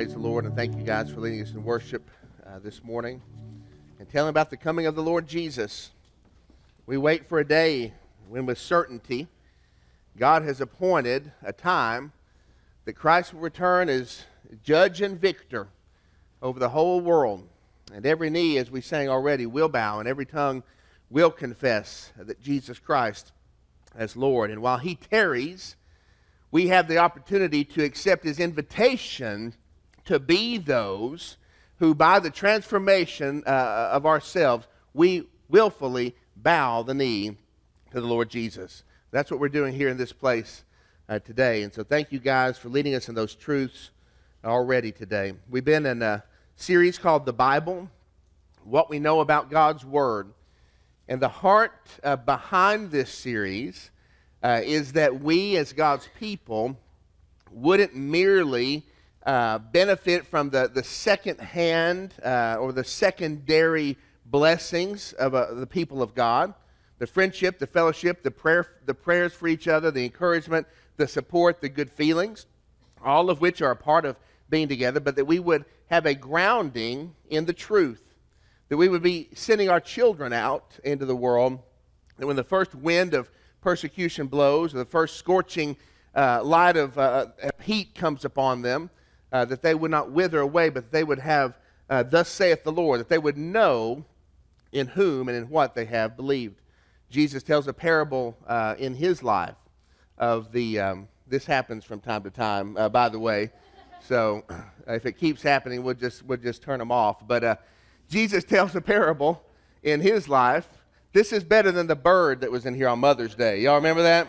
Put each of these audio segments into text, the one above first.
Praise the Lord, and thank you guys for leading us in worship uh, this morning and telling about the coming of the Lord Jesus. We wait for a day when, with certainty, God has appointed a time that Christ will return as judge and victor over the whole world. And every knee, as we sang already, will bow, and every tongue will confess that Jesus Christ as Lord. And while He tarries, we have the opportunity to accept His invitation to be those who, by the transformation uh, of ourselves, we willfully bow the knee to the Lord Jesus. That's what we're doing here in this place uh, today. And so, thank you guys for leading us in those truths already today. We've been in a series called The Bible What We Know About God's Word. And the heart uh, behind this series uh, is that we, as God's people, wouldn't merely uh, benefit from the, the second hand uh, or the secondary blessings of uh, the people of God. The friendship, the fellowship, the, prayer, the prayers for each other, the encouragement, the support, the good feelings, all of which are a part of being together, but that we would have a grounding in the truth, that we would be sending our children out into the world, that when the first wind of persecution blows, or the first scorching uh, light of uh, heat comes upon them, uh, that they would not wither away, but they would have, uh, thus saith the Lord, that they would know in whom and in what they have believed. Jesus tells a parable uh, in his life of the, um, this happens from time to time, uh, by the way. So if it keeps happening, we'll just, we'll just turn them off. But uh, Jesus tells a parable in his life. This is better than the bird that was in here on Mother's Day. Y'all remember that?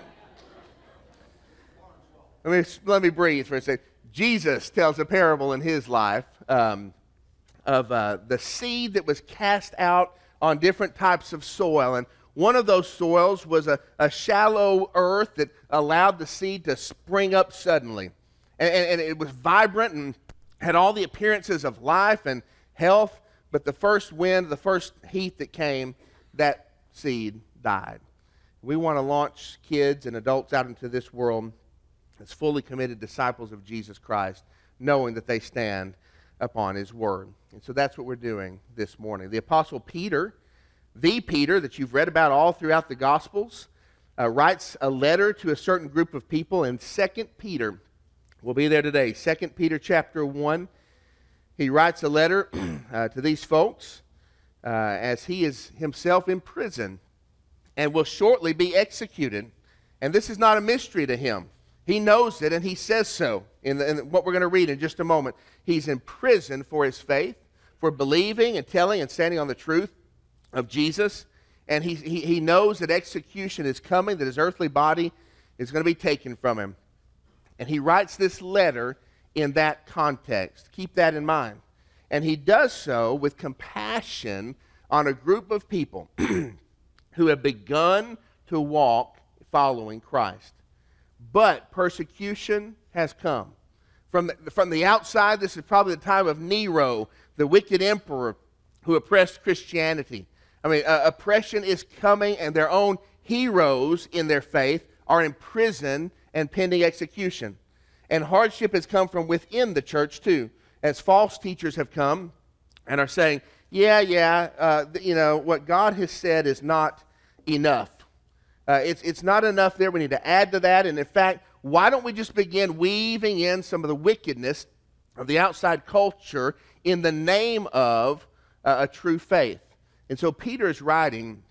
Let me, let me breathe for a second. Jesus tells a parable in his life um, of uh, the seed that was cast out on different types of soil. And one of those soils was a, a shallow earth that allowed the seed to spring up suddenly. And, and, and it was vibrant and had all the appearances of life and health. But the first wind, the first heat that came, that seed died. We want to launch kids and adults out into this world as fully committed disciples of Jesus Christ, knowing that they stand upon his word. And so that's what we're doing this morning. The Apostle Peter, the Peter that you've read about all throughout the Gospels, uh, writes a letter to a certain group of people in 2 Peter. We'll be there today. 2 Peter chapter 1. He writes a letter uh, to these folks uh, as he is himself in prison and will shortly be executed. And this is not a mystery to him. He knows it, and he says so in, the, in what we're going to read in just a moment. He's in prison for his faith, for believing and telling and standing on the truth of Jesus. And he, he, he knows that execution is coming, that his earthly body is going to be taken from him. And he writes this letter in that context. Keep that in mind. And he does so with compassion on a group of people who have begun to walk following Christ. But persecution has come. From the, from the outside, this is probably the time of Nero, the wicked emperor who oppressed Christianity. I mean, uh, oppression is coming, and their own heroes in their faith are in prison and pending execution. And hardship has come from within the church, too, as false teachers have come and are saying, yeah, yeah, uh, you know, what God has said is not enough. Uh, it's, it's not enough there. We need to add to that. And in fact, why don't we just begin weaving in some of the wickedness of the outside culture in the name of uh, a true faith? And so Peter is writing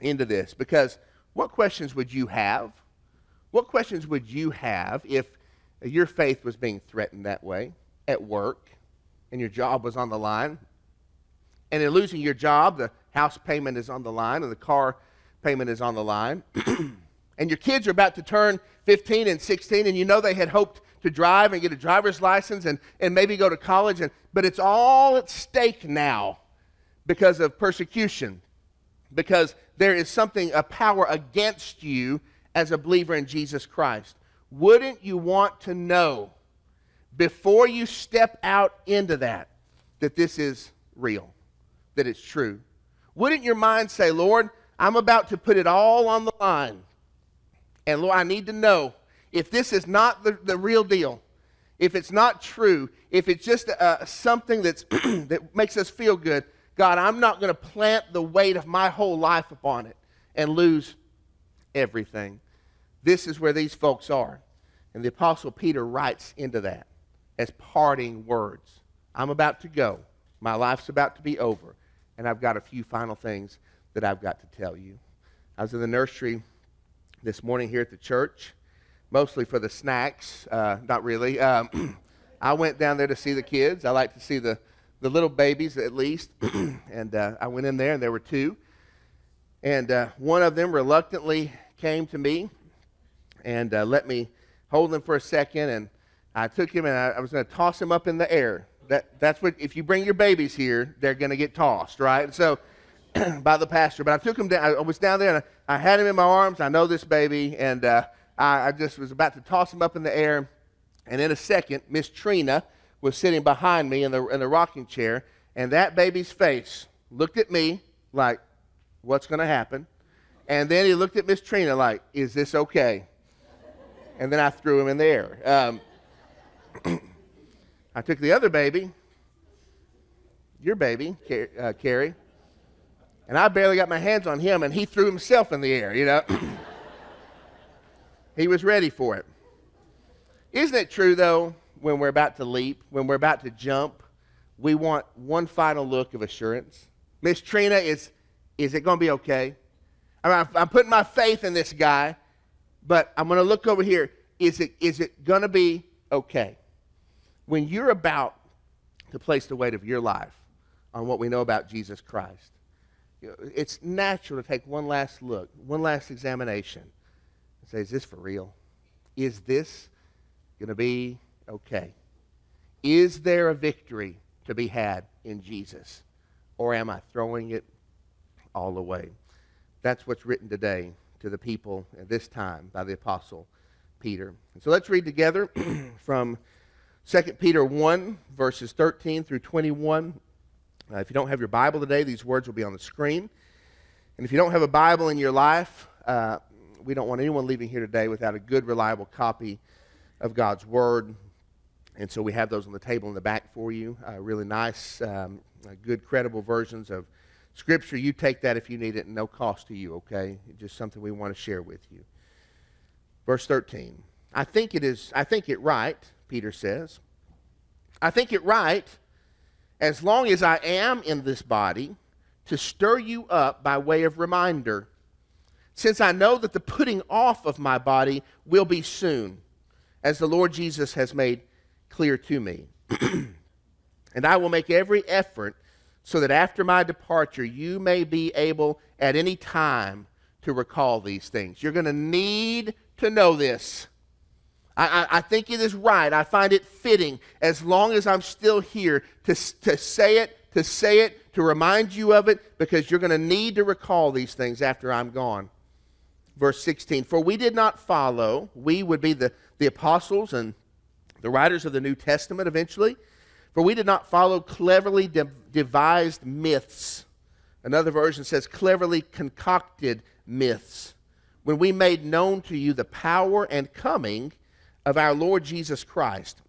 into this because what questions would you have? What questions would you have if your faith was being threatened that way at work and your job was on the line? And in losing your job, the house payment is on the line and the car payment is on the line, and your kids are about to turn 15 and 16, and you know they had hoped to drive and get a driver's license and, and maybe go to college, and, but it's all at stake now because of persecution, because there is something, a power against you as a believer in Jesus Christ. Wouldn't you want to know before you step out into that that this is real, that it's true? Wouldn't your mind say, Lord, I'm about to put it all on the line. And Lord, I need to know if this is not the, the real deal, if it's not true, if it's just uh, something that's that makes us feel good, God, I'm not going to plant the weight of my whole life upon it and lose everything. This is where these folks are. And the Apostle Peter writes into that as parting words I'm about to go. My life's about to be over. And I've got a few final things that I've got to tell you. I was in the nursery this morning here at the church, mostly for the snacks. Uh, not really. Um, I went down there to see the kids. I like to see the, the little babies at least. and uh, I went in there, and there were two. And uh, one of them reluctantly came to me and uh, let me hold him for a second. And I took him and I, I was going to toss him up in the air. That, that's what, if you bring your babies here, they're going to get tossed, right? So, by the pastor. But I took him down. I was down there and I, I had him in my arms. I know this baby. And uh, I, I just was about to toss him up in the air. And in a second, Miss Trina was sitting behind me in the, in the rocking chair. And that baby's face looked at me like, what's going to happen? And then he looked at Miss Trina like, is this okay? And then I threw him in the air. Um, I took the other baby, your baby, uh, Carrie, and I barely got my hands on him, and he threw himself in the air, you know. he was ready for it. Isn't it true, though, when we're about to leap, when we're about to jump, we want one final look of assurance? Miss Trina, is, is it going to be okay? I mean, I'm putting my faith in this guy, but I'm going to look over here. Is it, is it going to be okay? When you're about to place the weight of your life on what we know about Jesus Christ, it's natural to take one last look, one last examination, and say, is this for real? Is this going to be okay? Is there a victory to be had in Jesus? Or am I throwing it all away? That's what's written today to the people at this time by the Apostle Peter. And so let's read together from 2 Peter 1, verses 13 through 21. Uh, if you don't have your Bible today, these words will be on the screen. And if you don't have a Bible in your life, uh, we don't want anyone leaving here today without a good, reliable copy of God's Word. And so we have those on the table in the back for you. Uh, really nice, um, uh, good, credible versions of Scripture, you take that if you need it, no cost to you, okay? It's just something we want to share with you. Verse 13. I think it is, I think it right, Peter says. I think it right, as long as I am in this body, to stir you up by way of reminder, since I know that the putting off of my body will be soon, as the Lord Jesus has made clear to me. and I will make every effort so that after my departure, you may be able at any time to recall these things. You're going to need to know this. I, I, I, think it is right. I find it fitting, as long as I'm still here, to, to say it, to say it, to remind you of it, because you're going to need to recall these things after I'm gone. Verse 16 For we did not follow, we would be the, the apostles and the writers of the New Testament eventually for we did not follow cleverly de- devised myths. Another version says cleverly concocted myths. When we made known to you the power and coming of our Lord Jesus Christ.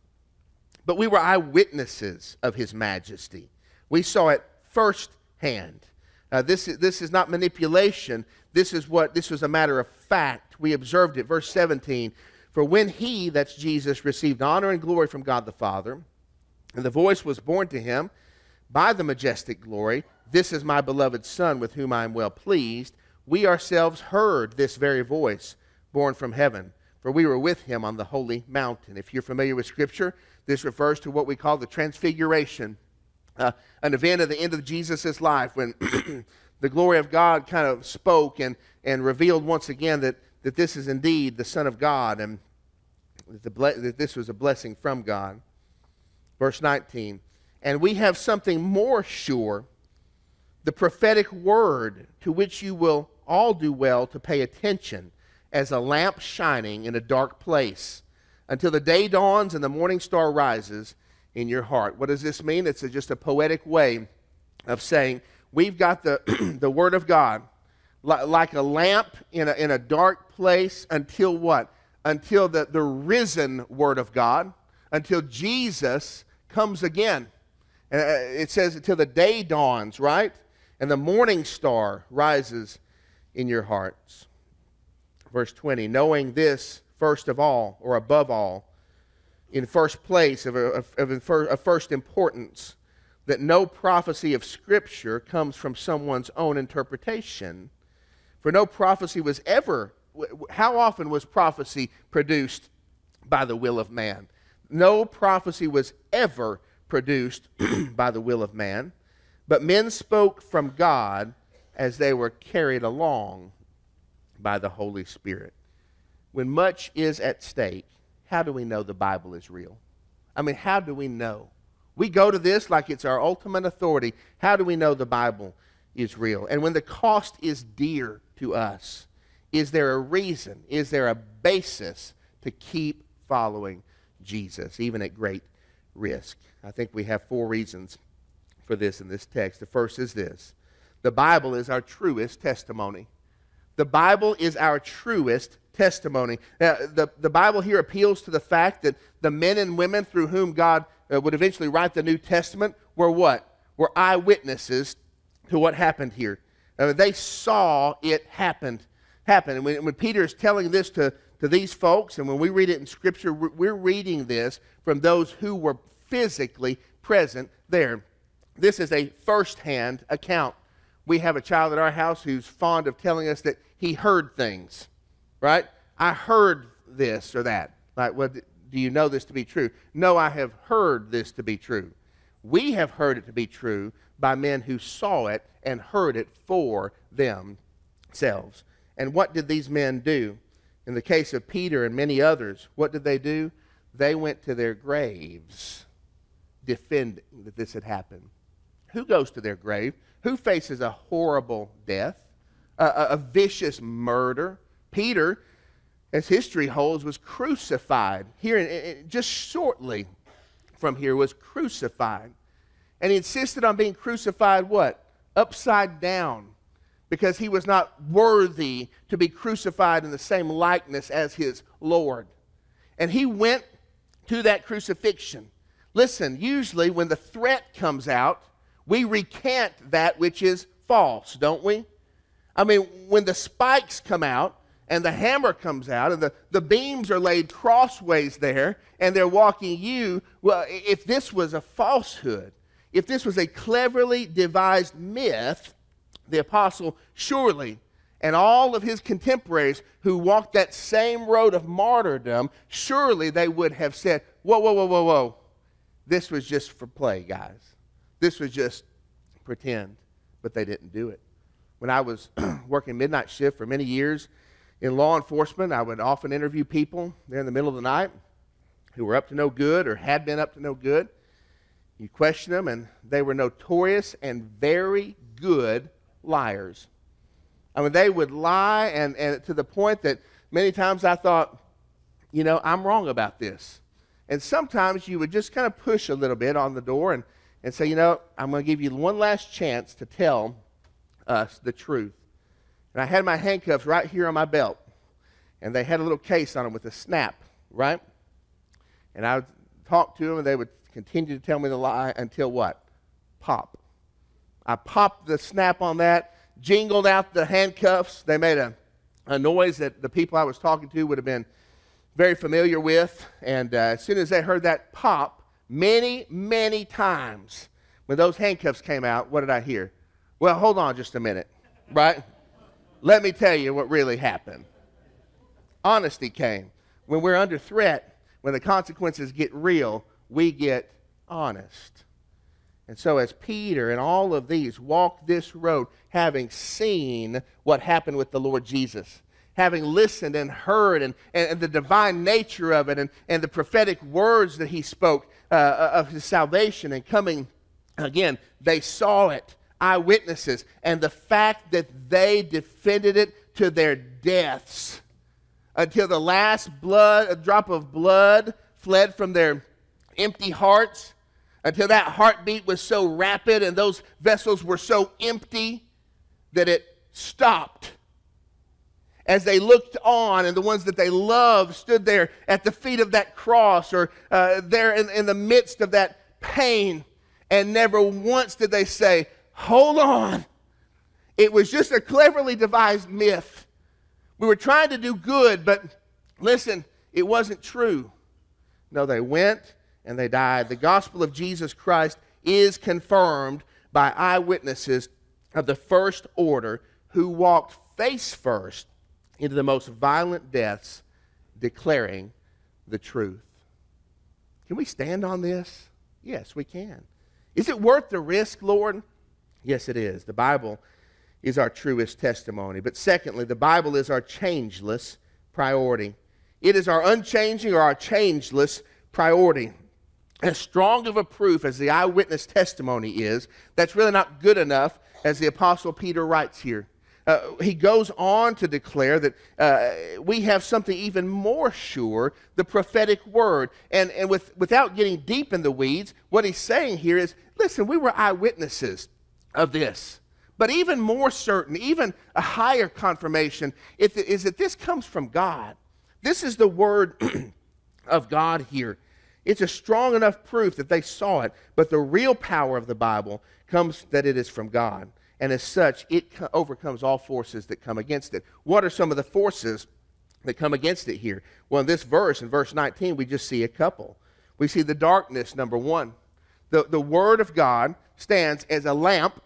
But we were eyewitnesses of his majesty. We saw it firsthand. Uh, this, this is not manipulation. This is what this was a matter of fact. We observed it. Verse 17. For when he, that's Jesus, received honor and glory from God the Father, and the voice was borne to him by the majestic glory This is my beloved Son, with whom I am well pleased. We ourselves heard this very voice borne from heaven, for we were with him on the holy mountain. If you're familiar with Scripture, this refers to what we call the Transfiguration, uh, an event at the end of Jesus' life when the glory of God kind of spoke and, and revealed once again that, that this is indeed the Son of God and that, the, that this was a blessing from God. Verse 19. And we have something more sure the prophetic word to which you will all do well to pay attention as a lamp shining in a dark place until the day dawns and the morning star rises in your heart. What does this mean? It's a, just a poetic way of saying we've got the, the Word of God li- like a lamp in a, in a dark place until what? Until the, the risen Word of God until Jesus comes again. Uh, it says until the day dawns, right? And the morning star rises in your hearts. Verse 20, knowing this first of all, or above all, in first place, of, of, of, of first importance, that no prophecy of Scripture comes from someone's own interpretation. For no prophecy was ever, how often was prophecy produced by the will of man? No prophecy was ever produced by the will of man, but men spoke from God as they were carried along by the Holy Spirit. When much is at stake, how do we know the Bible is real? I mean, how do we know? We go to this like it's our ultimate authority. How do we know the Bible is real? And when the cost is dear to us, is there a reason? Is there a basis to keep following Jesus, even at great risk? I think we have four reasons for this in this text. The first is this the Bible is our truest testimony. The Bible is our truest testimony. Now, the, the Bible here appeals to the fact that the men and women through whom God uh, would eventually write the New Testament were what? Were eyewitnesses to what happened here. Uh, they saw it happened, happen. And when, when Peter is telling this to, to these folks, and when we read it in Scripture, we're reading this from those who were physically present there. This is a first-hand account. We have a child at our house who's fond of telling us that he heard things, right? I heard this or that. Like, well, do you know this to be true? No, I have heard this to be true. We have heard it to be true by men who saw it and heard it for themselves. And what did these men do? In the case of Peter and many others, what did they do? They went to their graves defending that this had happened. Who goes to their grave? Who faces a horrible death, a, a, a vicious murder? Peter, as history holds, was crucified. Here, just shortly from here, was crucified. And he insisted on being crucified what? Upside down. Because he was not worthy to be crucified in the same likeness as his Lord. And he went to that crucifixion. Listen, usually when the threat comes out, we recant that which is false, don't we? I mean, when the spikes come out and the hammer comes out and the, the beams are laid crossways there and they're walking you, well, if this was a falsehood, if this was a cleverly devised myth, the apostle surely and all of his contemporaries who walked that same road of martyrdom, surely they would have said, Whoa, whoa, whoa, whoa, whoa. This was just for play, guys. This was just pretend, but they didn't do it. When I was working midnight shift for many years in law enforcement, I would often interview people there in the middle of the night who were up to no good or had been up to no good. You question them, and they were notorious and very good liars. I mean, they would lie, and, and to the point that many times I thought, you know, I'm wrong about this. And sometimes you would just kind of push a little bit on the door and and say, you know, I'm going to give you one last chance to tell us the truth. And I had my handcuffs right here on my belt, and they had a little case on them with a snap, right? And I would talk to them, and they would continue to tell me the lie until what? Pop. I popped the snap on that, jingled out the handcuffs. They made a, a noise that the people I was talking to would have been very familiar with. And uh, as soon as they heard that pop, Many, many times when those handcuffs came out, what did I hear? Well, hold on just a minute, right? Let me tell you what really happened. Honesty came. When we're under threat, when the consequences get real, we get honest. And so, as Peter and all of these walk this road, having seen what happened with the Lord Jesus, having listened and heard and, and, the divine nature of it and, and the prophetic words that he spoke uh, uh, of his salvation and coming again, they saw it, eyewitnesses, and the fact that they defended it to their deaths until the last blood, a drop of blood fled from their empty hearts, until that heartbeat was so rapid and those vessels were so empty that it stopped as they looked on and the ones that they loved stood there at the feet of that cross or uh, there in, in the midst of that pain. And never once did they say, Hold on. It was just a cleverly devised myth. We were trying to do good, but listen, it wasn't true. No, they went and they died. The gospel of Jesus Christ is confirmed by eyewitnesses of the first order who walked face first into the most violent deaths, declaring the truth. Can we stand on this? Yes, we can. Is it worth the risk, Lord? Yes, it is. The Bible is our truest testimony. But secondly, the Bible is our changeless priority. It is our unchanging or our changeless priority. As strong of a proof as the eyewitness testimony is, that's really not good enough, as the Apostle Peter writes here. Uh, he goes on to declare that uh, we have something even more sure the prophetic word. And, and with, without getting deep in the weeds, what he's saying here is listen, we were eyewitnesses of this. But even more certain, even a higher confirmation, is that this comes from God. This is the word of God here. It's a strong enough proof that they saw it, but the real power of the Bible comes that it is from God. And as such, it overcomes all forces that come against it. What are some of the forces that come against it here? Well, in this verse, in verse 19, we just see a couple. We see the darkness, number one. The, the Word of God stands as a lamp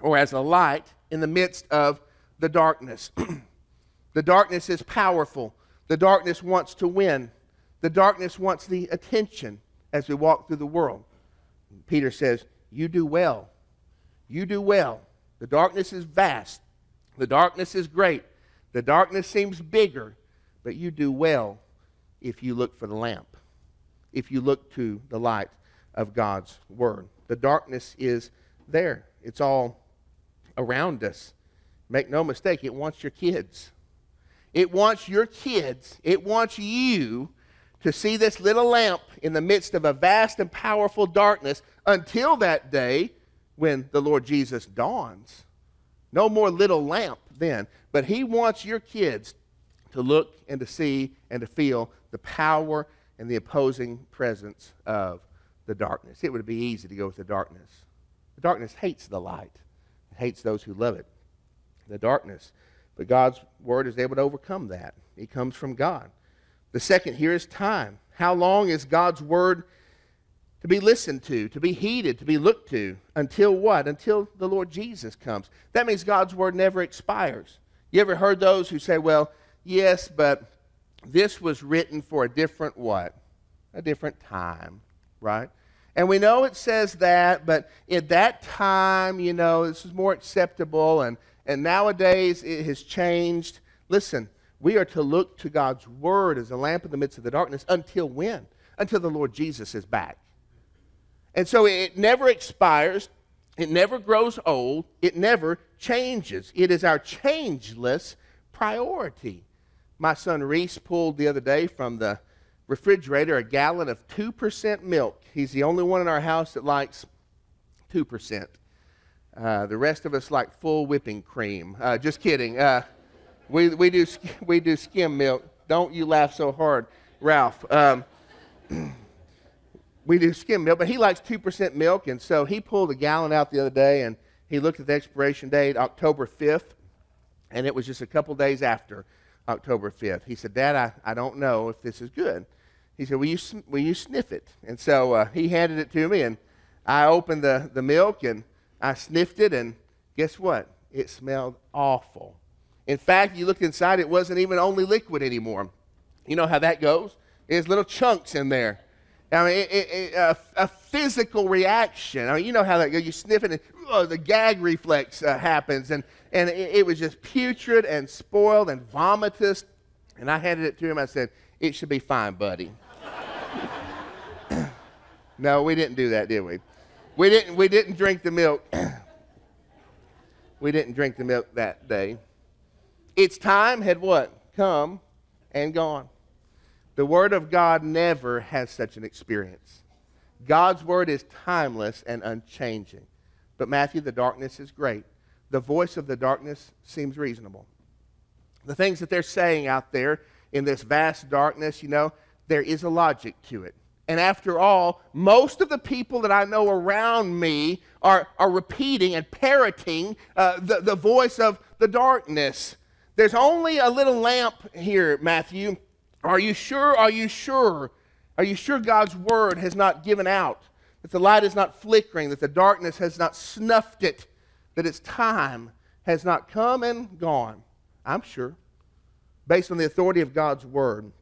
or as a light in the midst of the darkness. the darkness is powerful. The darkness wants to win. The darkness wants the attention as we walk through the world. Peter says, You do well. You do well. The darkness is vast. The darkness is great. The darkness seems bigger, but you do well if you look for the lamp, if you look to the light of God's word. The darkness is there, it's all around us. Make no mistake, it wants your kids. It wants your kids, it wants you to see this little lamp in the midst of a vast and powerful darkness until that day when the Lord Jesus dawns. No more little lamp then, but He wants your kids to look and to see and to feel the power and the opposing presence of the darkness. It would be easy to go with the darkness. The darkness hates the light, it hates those who love it. The darkness. But God's word is able to overcome that. It comes from God. The second here is time. How long is God's word to be listened to, to be heeded, to be looked to? Until what? Until the Lord Jesus comes. That means God's word never expires. You ever heard those who say, well, yes, but this was written for a different what? A different time, right? And we know it says that, but at that time, you know, this is more acceptable, and, and nowadays it has changed. Listen, we are to look to God's word as a lamp in the midst of the darkness until when? Until the Lord Jesus is back. And so it never expires, it never grows old, it never changes. It is our changeless priority. My son Reese pulled the other day from the refrigerator a gallon of 2% milk. He's the only one in our house that likes 2%. Uh, the rest of us like full whipping cream. Uh, just kidding. Uh, we, we, do, we do skim milk. Don't you laugh so hard, Ralph. Um, we do skim milk, but he likes 2% milk, and so he pulled a gallon out the other day, and he looked at the expiration date, October 5th, and it was just a couple days after October 5th. He said, Dad, I, I don't know if this is good. He said, Will you, will you sniff it? And so uh, he handed it to me, and I opened the, the milk, and I sniffed it, and guess what? It smelled awful. In fact, you looked inside, it wasn't even only liquid anymore. You know how that goes? There's little chunks in there. I mean, it, it, it, a, physical reaction. I mean, you know how that goes. You sniff it, and oh, the gag reflex uh, happens, and, and it, was just putrid and spoiled and vomitous. And I handed it to him. I said, "It should be fine, buddy." no, we didn't do that, did we? We didn't. We didn't drink the milk. we didn't drink the milk that day. Its time had what? Come and gone. The Word of God never has such an experience. God's Word is timeless and unchanging. But Matthew, the darkness is great. The voice of the darkness seems reasonable. the things that they're saying out there in this vast darkness, you know, there is a logic to it. And after all, most of the people that I know around me are, are repeating and parroting uh, the, the voice of the darkness. There's only a little lamp here, Matthew. Are you sure? Are you sure? Are you sure God's word has not given out? That the light is not flickering, that the darkness has not snuffed it, that its time has not come and gone? I'm sure. Based on the authority of God's word.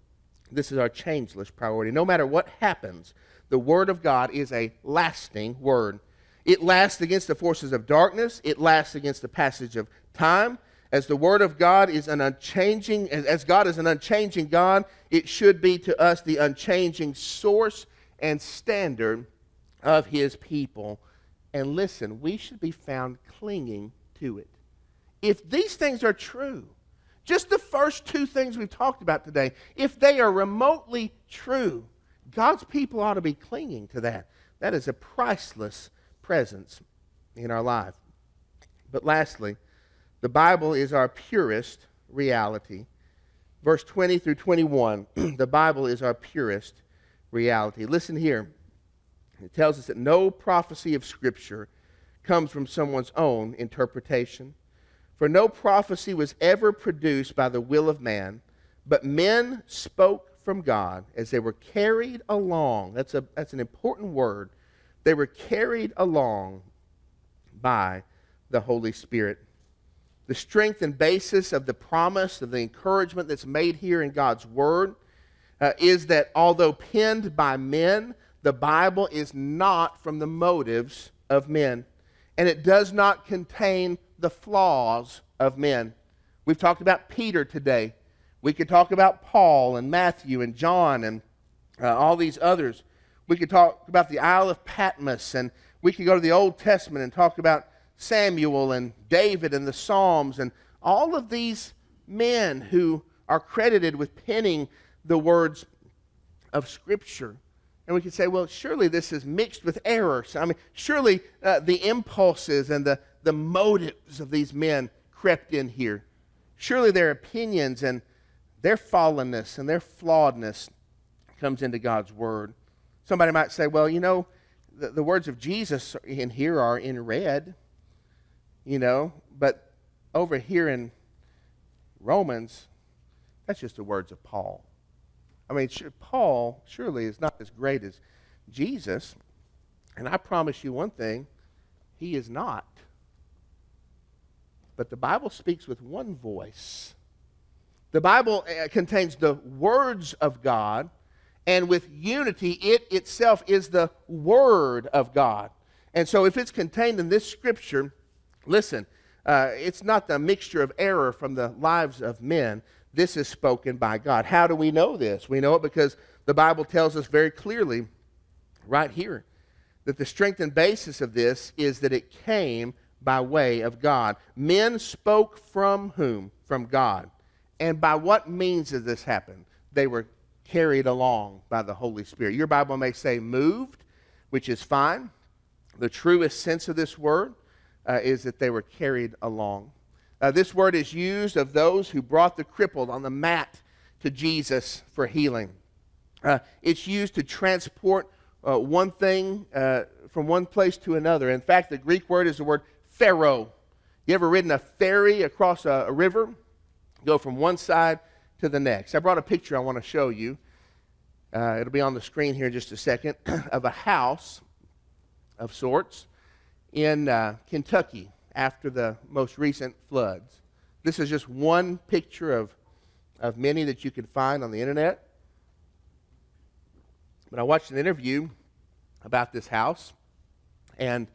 This is our changeless priority. No matter what happens, the Word of God is a lasting Word. It lasts against the forces of darkness, it lasts against the passage of time. As the Word of God is an unchanging, as God is an unchanging God, it should be to us the unchanging source and standard of His people. And listen, we should be found clinging to it. If these things are true, just the first two things we've talked about today, if they are remotely true, God's people ought to be clinging to that. That is a priceless presence in our life. But lastly, the Bible is our purest reality. Verse 20 through 21, the Bible is our purest reality. Listen here. It tells us that no prophecy of Scripture comes from someone's own interpretation. For no prophecy was ever produced by the will of man, but men spoke from God as they were carried along. That's, a, that's an important word. They were carried along by the Holy Spirit. The strength and basis of the promise, of the encouragement that's made here in God's Word, uh, is that although penned by men, the Bible is not from the motives of men. And it does not contain the flaws of men. We've talked about Peter today. We could talk about Paul and Matthew and John and uh, all these others. We could talk about the Isle of Patmos, and we could go to the Old Testament and talk about Samuel and David and the Psalms and all of these men who are credited with penning the words of Scripture. And we could say, well, surely this is mixed with errors. I mean, surely uh, the impulses and the, the motives of these men crept in here. Surely their opinions and their fallenness and their flawedness comes into God's word. Somebody might say, well, you know, the, the words of Jesus in here are in red, you know, but over here in Romans, that's just the words of Paul. I mean, Paul surely is not as great as Jesus. And I promise you one thing, he is not. But the Bible speaks with one voice. The Bible uh, contains the words of God, and with unity, it itself is the Word of God. And so, if it's contained in this scripture, listen, uh, it's not the mixture of error from the lives of men. This is spoken by God. How do we know this? We know it because the Bible tells us very clearly, right here, that the strength and basis of this is that it came by way of God. Men spoke from whom? From God. And by what means did this happen? They were carried along by the Holy Spirit. Your Bible may say moved, which is fine. The truest sense of this word uh, is that they were carried along. Uh, this word is used of those who brought the crippled on the mat to Jesus for healing. Uh, it's used to transport uh, one thing uh, from one place to another. In fact, the Greek word is the word phero. You ever ridden a ferry across a, a river? Go from one side to the next. I brought a picture I want to show you. Uh, it'll be on the screen here in just a second of a house of sorts in uh, Kentucky after the most recent floods. This is just one picture of, of many that you can find on the internet. But I watched an interview about this house, and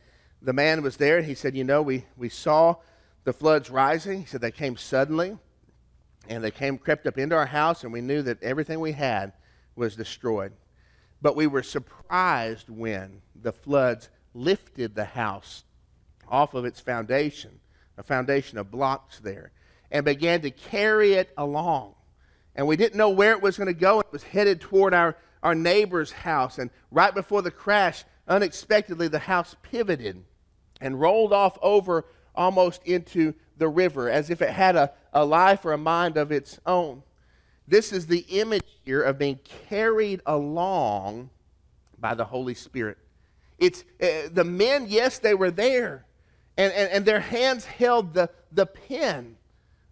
the man was there and he said, You know, we, we saw the floods rising. He said they came suddenly and they came, crept up into our house, and we knew that everything we had was destroyed. But we were surprised when the floods lifted the house off of its foundation, a foundation of blocks there, and began to carry it along. And we didn't know where it was going to go. It was headed toward our, our neighbor's house. And right before the crash, unexpectedly, the house pivoted and rolled off over almost into the river, as if it had a, a life or a mind of its own. This is the image here of being carried along by the Holy Spirit. It's uh, the men, yes, they were there, and, and, and their hands held the, the pen,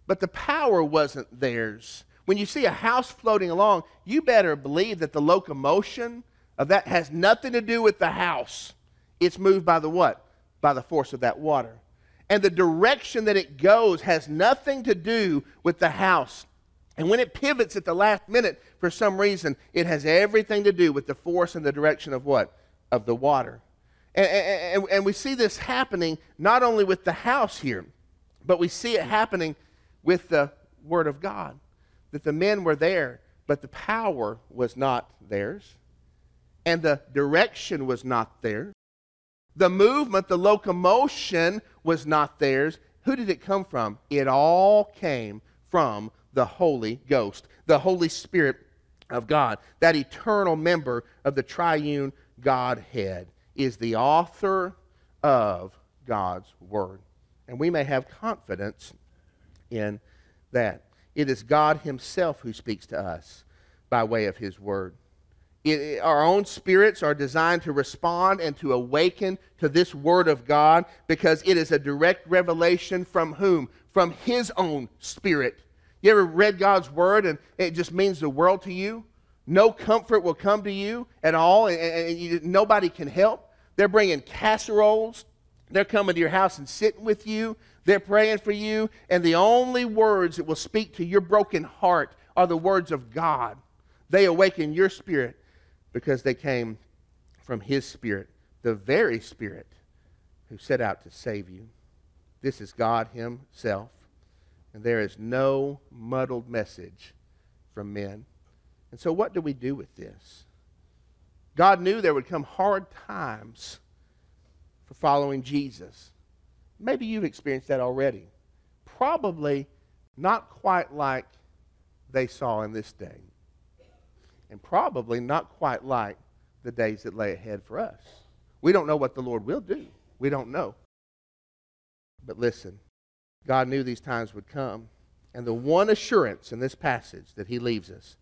but the power wasn't theirs. When you see a house floating along, you better believe that the locomotion of that has nothing to do with the house. It's moved by the what? By the force of that water. And the direction that it goes has nothing to do with the house. And when it pivots at the last minute, for some reason, it has everything to do with the force and the direction of what? Of the water. And, and, and, we see this happening not only with the house here, but we see it happening with the Word of God. That the men were there, but the power was not theirs, and the direction was not theirs. The movement, the locomotion was not theirs. Who did it come from? It all came from the Holy Ghost, the Holy Spirit of God. That eternal member of the triune Godhead is the author of God's Word. And we may have confidence in that. It is God Himself who speaks to us by way of His Word. It, our own spirits are designed to respond and to awaken to this Word of God because it is a direct revelation from whom? From His own Spirit you ever read God's word and it just means the world to you? No comfort will come to you at all, and, and you, nobody can help. They're bringing casseroles. They're coming to your house and sitting with you. They're praying for you. And the only words that will speak to your broken heart are the words of God. They awaken your spirit because they came from His Spirit, the very Spirit who set out to save you. This is God Himself. And there is no muddled message from men. And so, what do we do with this? God knew there would come hard times for following Jesus. Maybe you've experienced that already. Probably not quite like they saw in this day. And probably not quite like the days that lay ahead for us. We don't know what the Lord will do. We don't know. But listen, God knew these times would come. And the one assurance in this passage that he leaves us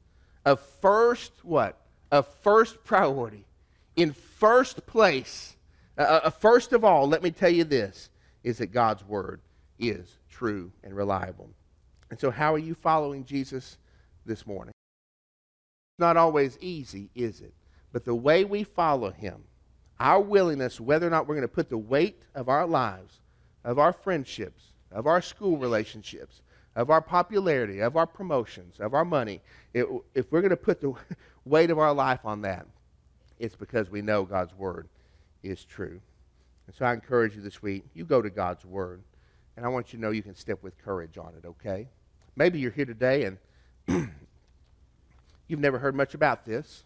of first what? A first priority. In first place, uh, first of all, let me tell you this is that God's word is true and reliable. And so, how are you following Jesus this morning? It's not always easy, is it? But the way we follow him, our willingness, whether or not we're going to put the weight of our lives, of our friendships, of our school relationships, of our popularity, of our promotions, of our money, it, if we're going to put the weight of our life on that, it's because we know God's Word is true. And so I encourage you this week, you go to God's Word, and I want you to know you can step with courage on it, okay? Maybe you're here today and you've never heard much about this.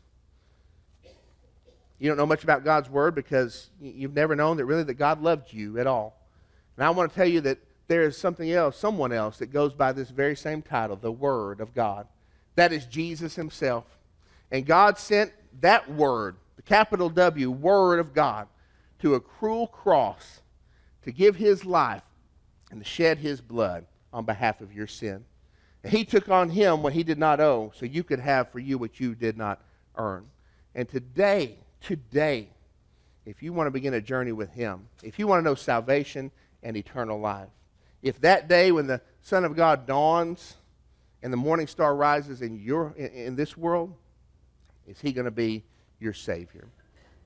You don't know much about God's Word because you've never known that really that God loved you at all. And I want to tell you that there is something else, someone else that goes by this very same title, the Word of God. That is Jesus Himself. And God sent that Word, the capital W, Word of God, to a cruel cross to give His life and to shed His blood on behalf of your sin. And he took on Him what He did not owe, so you could have for you what you did not earn. And today, today, if you want to begin a journey with Him, if you want to know salvation and eternal life, if that day when the Son of God dawns and the morning star rises in, your, in, in this world, is he going to be your Savior?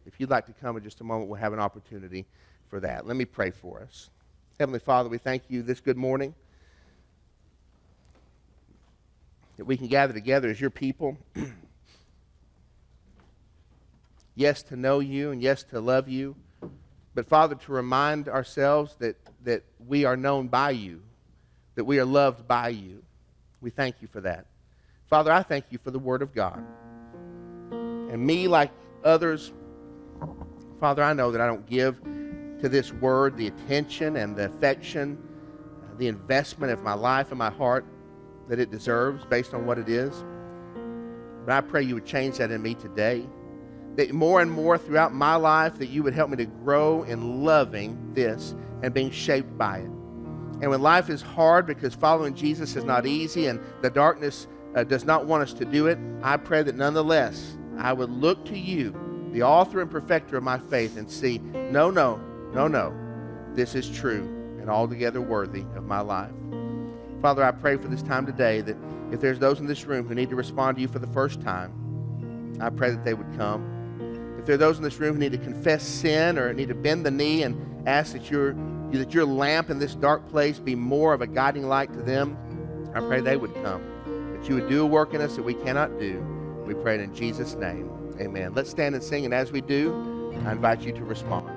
If you'd like to come in just a moment, we'll have an opportunity for that. Let me pray for us. Heavenly Father, we thank you this good morning that we can gather together as your people. yes, to know you, and yes, to love you. But Father, to remind ourselves that that we are known by you, that we are loved by you. We thank you for that. Father, I thank you for the Word of God. And me, like others, Father, I know that I don't give to this Word the attention and the affection, the investment of my life and my heart that it deserves based on what it is. But I pray you would change that in me today. That more and more throughout my life that you would help me to grow in loving this and being shaped by it. And when life is hard because following Jesus is not easy and the darkness uh, does not want us to do it, I pray that nonetheless I would look to you, the author and perfecter of my faith, and see, no, no, no, no, this is true and altogether worthy of my life. Father, I pray for this time today that if there's those in this room who need to respond to you for the first time, I pray that they would come. If there are those in this room who need to confess sin or need to bend the knee and ask that your, that your lamp in this dark place be more of a guiding light to them, I pray they would come. That you would do a work in us that we cannot do. We pray it in Jesus' name. Amen. Let's stand and sing, and as we do, I invite you to respond.